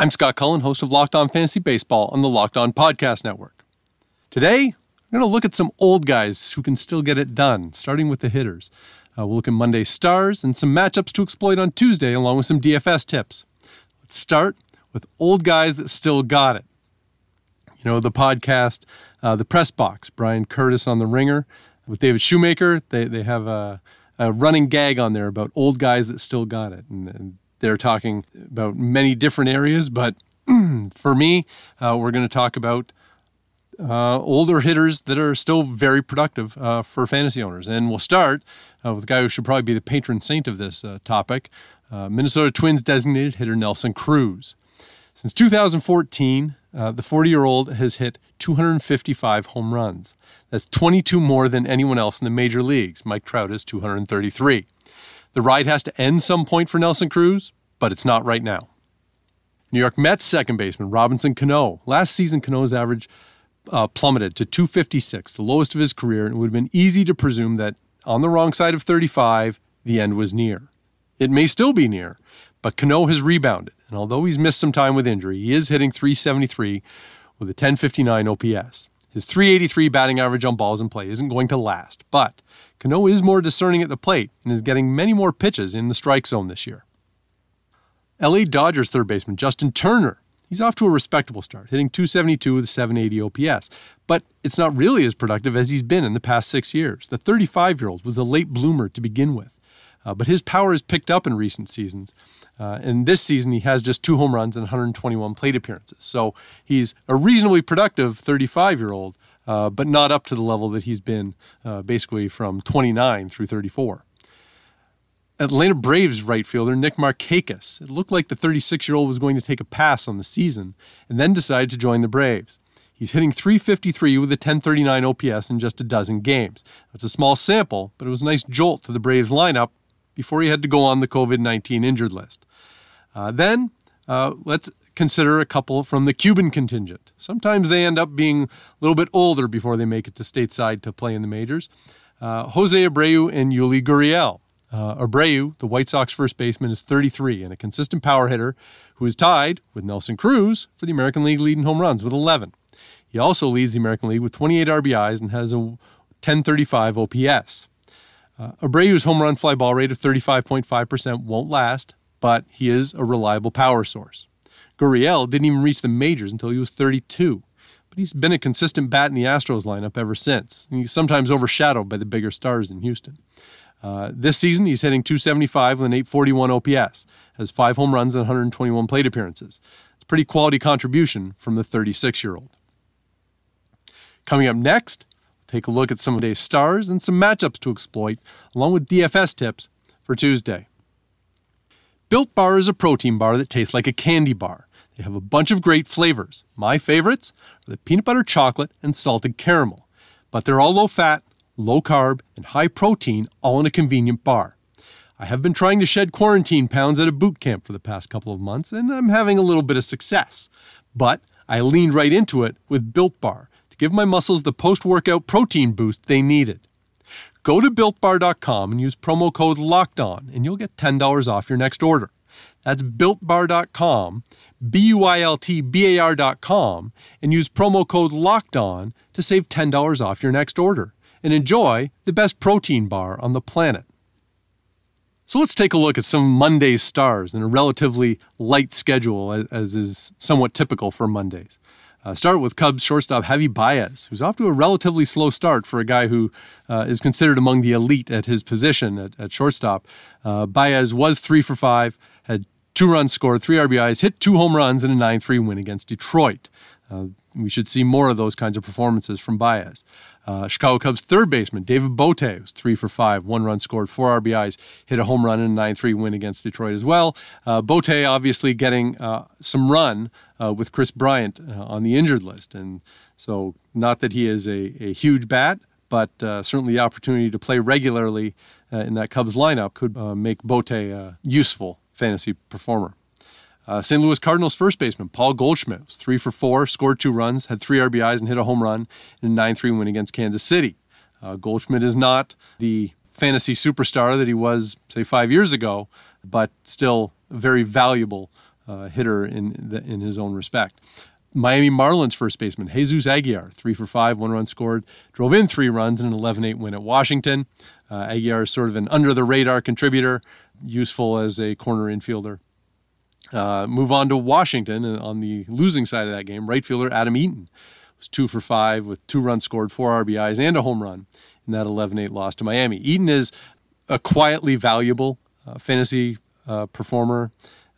I'm Scott Cullen, host of Locked On Fantasy Baseball on the Locked On Podcast Network. Today, we're going to look at some old guys who can still get it done, starting with the hitters. Uh, we'll look at Monday's stars and some matchups to exploit on Tuesday, along with some DFS tips. Let's start with old guys that still got it. You know, the podcast, uh, The Press Box, Bryan Curtis on The Ringer with David Shoemaker, they, they have a, a running gag on there about old guys that still got it. And, and they're talking about many different areas, but for me, uh, we're going to talk about uh, older hitters that are still very productive uh, for fantasy owners. And we'll start uh, with a guy who should probably be the patron saint of this uh, topic uh, Minnesota Twins designated hitter Nelson Cruz. Since 2014, uh, the 40 year old has hit 255 home runs. That's 22 more than anyone else in the major leagues. Mike Trout is 233. The ride has to end some point for Nelson Cruz, but it's not right now. New York Mets second baseman Robinson Cano. Last season, Cano's average uh, plummeted to 256, the lowest of his career, and it would have been easy to presume that on the wrong side of 35, the end was near. It may still be near, but Cano has rebounded, and although he's missed some time with injury, he is hitting 373 with a 1059 OPS. His 383 batting average on balls in play isn't going to last, but Cano is more discerning at the plate and is getting many more pitches in the strike zone this year. LA Dodgers third baseman Justin Turner. He's off to a respectable start, hitting 272 with 780 OPS, but it's not really as productive as he's been in the past six years. The 35 year old was a late bloomer to begin with, uh, but his power has picked up in recent seasons. Uh, and this season, he has just two home runs and 121 plate appearances. So he's a reasonably productive 35 year old, uh, but not up to the level that he's been uh, basically from 29 through 34. Atlanta Braves right fielder Nick Markakis. It looked like the 36 year old was going to take a pass on the season and then decided to join the Braves. He's hitting 353 with a 1039 OPS in just a dozen games. It's a small sample, but it was a nice jolt to the Braves lineup before he had to go on the COVID 19 injured list. Uh, then uh, let's consider a couple from the Cuban contingent. Sometimes they end up being a little bit older before they make it to stateside to play in the majors. Uh, Jose Abreu and Yuli Gurriel. Uh, Abreu, the White Sox first baseman, is 33 and a consistent power hitter who is tied with Nelson Cruz for the American League lead in home runs with 11. He also leads the American League with 28 RBIs and has a 1035 OPS. Uh, Abreu's home run fly ball rate of 35.5% won't last, but he is a reliable power source. Gurriel didn't even reach the majors until he was 32, but he's been a consistent bat in the Astros lineup ever since. He's sometimes overshadowed by the bigger stars in Houston. Uh, this season, he's hitting 275 with an 841 OPS, has five home runs and 121 plate appearances. It's a pretty quality contribution from the 36 year old. Coming up next, take a look at some of today's stars and some matchups to exploit, along with DFS tips for Tuesday. Built Bar is a protein bar that tastes like a candy bar. They have a bunch of great flavors. My favorites are the peanut butter chocolate and salted caramel, but they're all low fat low carb, and high protein all in a convenient bar. I have been trying to shed quarantine pounds at a boot camp for the past couple of months, and I'm having a little bit of success. But I leaned right into it with Built Bar give my muscles the post workout protein boost they needed. Go to builtbar.com and use promo code LOCKED ON, and you'll get $10 off your next order. That's builtbar.com, B U I L T B A R.com, and use promo code LOCKED ON to save $10 off your next order and enjoy the best protein bar on the planet. So let's take a look at some Monday's stars in a relatively light schedule, as is somewhat typical for Mondays. Uh, start with Cubs shortstop Javi Baez, who's off to a relatively slow start for a guy who uh, is considered among the elite at his position at, at shortstop. Uh, Baez was three for five, had two runs scored, three RBIs, hit two home runs in a 9 3 win against Detroit. We should see more of those kinds of performances from Baez. Uh, Chicago Cubs third baseman David Bote was three for five, one run scored, four RBIs, hit a home run in a 9 3 win against Detroit as well. Uh, Bote obviously getting uh, some run uh, with Kris Bryant uh, on the injured list. And so, not that he is a, a huge bat, but uh, certainly the opportunity to play regularly in that Cubs lineup could make Bote a useful fantasy performer. Uh, St. Louis Cardinals first baseman Paul Goldschmidt was three for four, scored two runs, had three RBIs, and hit a home run in a 9 3 win against Kansas City. Uh, Goldschmidt is not the fantasy superstar that he was, say, five years ago, but still a very valuable uh, hitter in the, in his own respect. Miami Marlins first baseman Jesus Aguilar, three for five, one run scored, drove in three runs in an 11 8 win at Washington. Uh, Aguilar is sort of an under the radar contributor, useful as a corner infielder. Uh, move on to Washington on the losing side of that game. Right fielder Adam Eaton was two for five with two runs scored, four RBIs, and a home run in that 11 8 loss to Miami. Eaton is a quietly valuable uh, fantasy uh, performer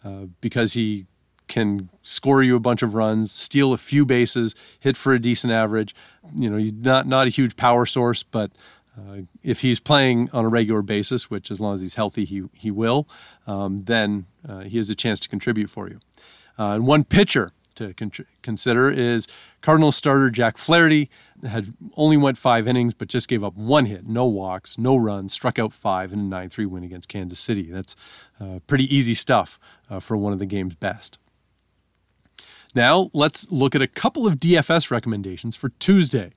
uh, because he can score you a bunch of runs, steal a few bases, hit for a decent average. You know, he's not not a huge power source, but uh, if he's playing on a regular basis, which as long as he's healthy, he he will, um, then uh, he has a chance to contribute for you. Uh, and one pitcher to con- consider is Cardinal starter Jack Flaherty had only went five innings, but just gave up one hit, no walks, no runs, struck out five in a 9-3 win against Kansas City. That's uh, pretty easy stuff uh, for one of the game's best. Now, let's look at a couple of DFS recommendations for Tuesday.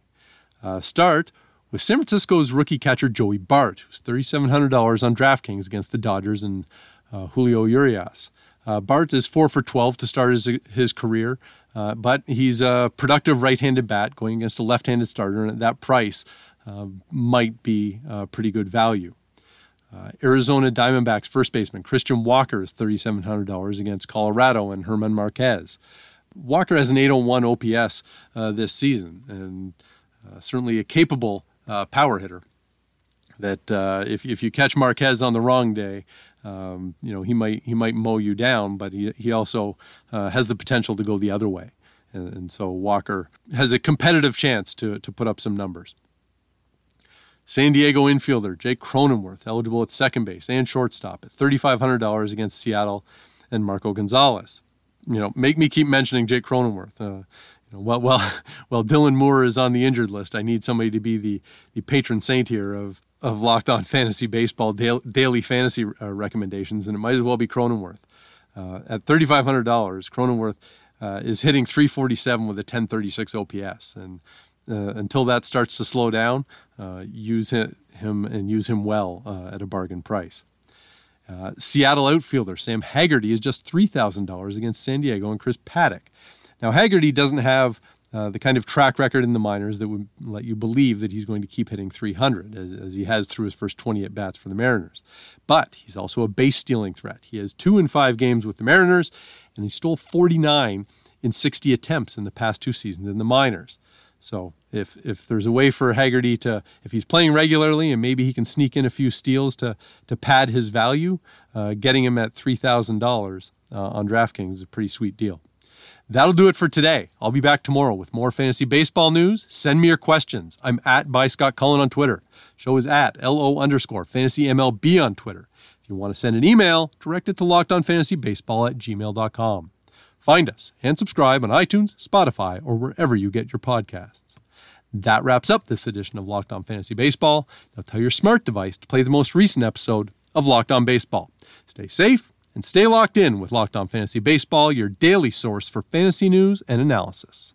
Uh, start with San Francisco's rookie catcher Joey Bart, who's $3,700 on DraftKings against the Dodgers and uh, Julio Urias. Uh, Bart is 4 for 12 to start his, his career, uh, but he's a productive right handed bat going against a left handed starter, and at that price uh, might be pretty good value. Uh, Arizona Diamondbacks first baseman Christian Walker is $3,700 against Colorado and German Marquez. Walker has an 801 OPS uh, this season, and uh, certainly a capable uh, power hitter. That uh, if if you catch Marquez on the wrong day, um, you know he might he might mow you down, but he he also uh, has the potential to go the other way, and, and so Walker has a competitive chance to to put up some numbers. San Diego infielder Jake Cronenworth, eligible at second base and shortstop, at $3,500 against Seattle and Marco Gonzalez you know, make me keep mentioning Jake Cronenworth. Uh, you know, well, well, well, Dylan Moore is on the injured list. I need somebody to be the, the patron saint here of of Locked On Fantasy Baseball daily, daily fantasy uh, recommendations, and it might as well be Cronenworth. Uh, at thirty five hundred dollars, Cronenworth uh, is hitting three forty seven with a ten thirty six OPS, and uh, until that starts to slow down, uh, use him and use him well at a bargain price. Uh, Seattle outfielder Sam Haggerty is just $3,000 against San Diego and Chris Paddack. Now, Haggerty doesn't have uh, the kind of track record in the minors that would let you believe that he's going to keep hitting 300 as, as, he has through his first 20 at bats for the Mariners. But he's also a base stealing threat. He has two in five games with the Mariners, and he stole 49 in 60 attempts in the past two seasons in the minors. So if if there's a way for Haggerty to, if he's playing regularly and maybe he can sneak in a few steals to to pad his value, uh, getting him at three thousand uh, dollars on DraftKings is a pretty sweet deal. That'll do it for today. I'll be back tomorrow with more fantasy baseball news. Send me your questions. I'm at by Scott Cullen on Twitter. Show is at LO underscore fantasy MLB on Twitter. If you want to send an email, direct it to lockedonfantasybaseball at gmail.com. Find us and subscribe on iTunes, Spotify, or wherever you get your podcasts. That wraps up this edition of Locked On Fantasy Baseball. Now tell your smart device to play the most recent episode of Locked On Baseball. Stay safe and stay locked in with Locked On Fantasy Baseball, your daily source for fantasy news and analysis.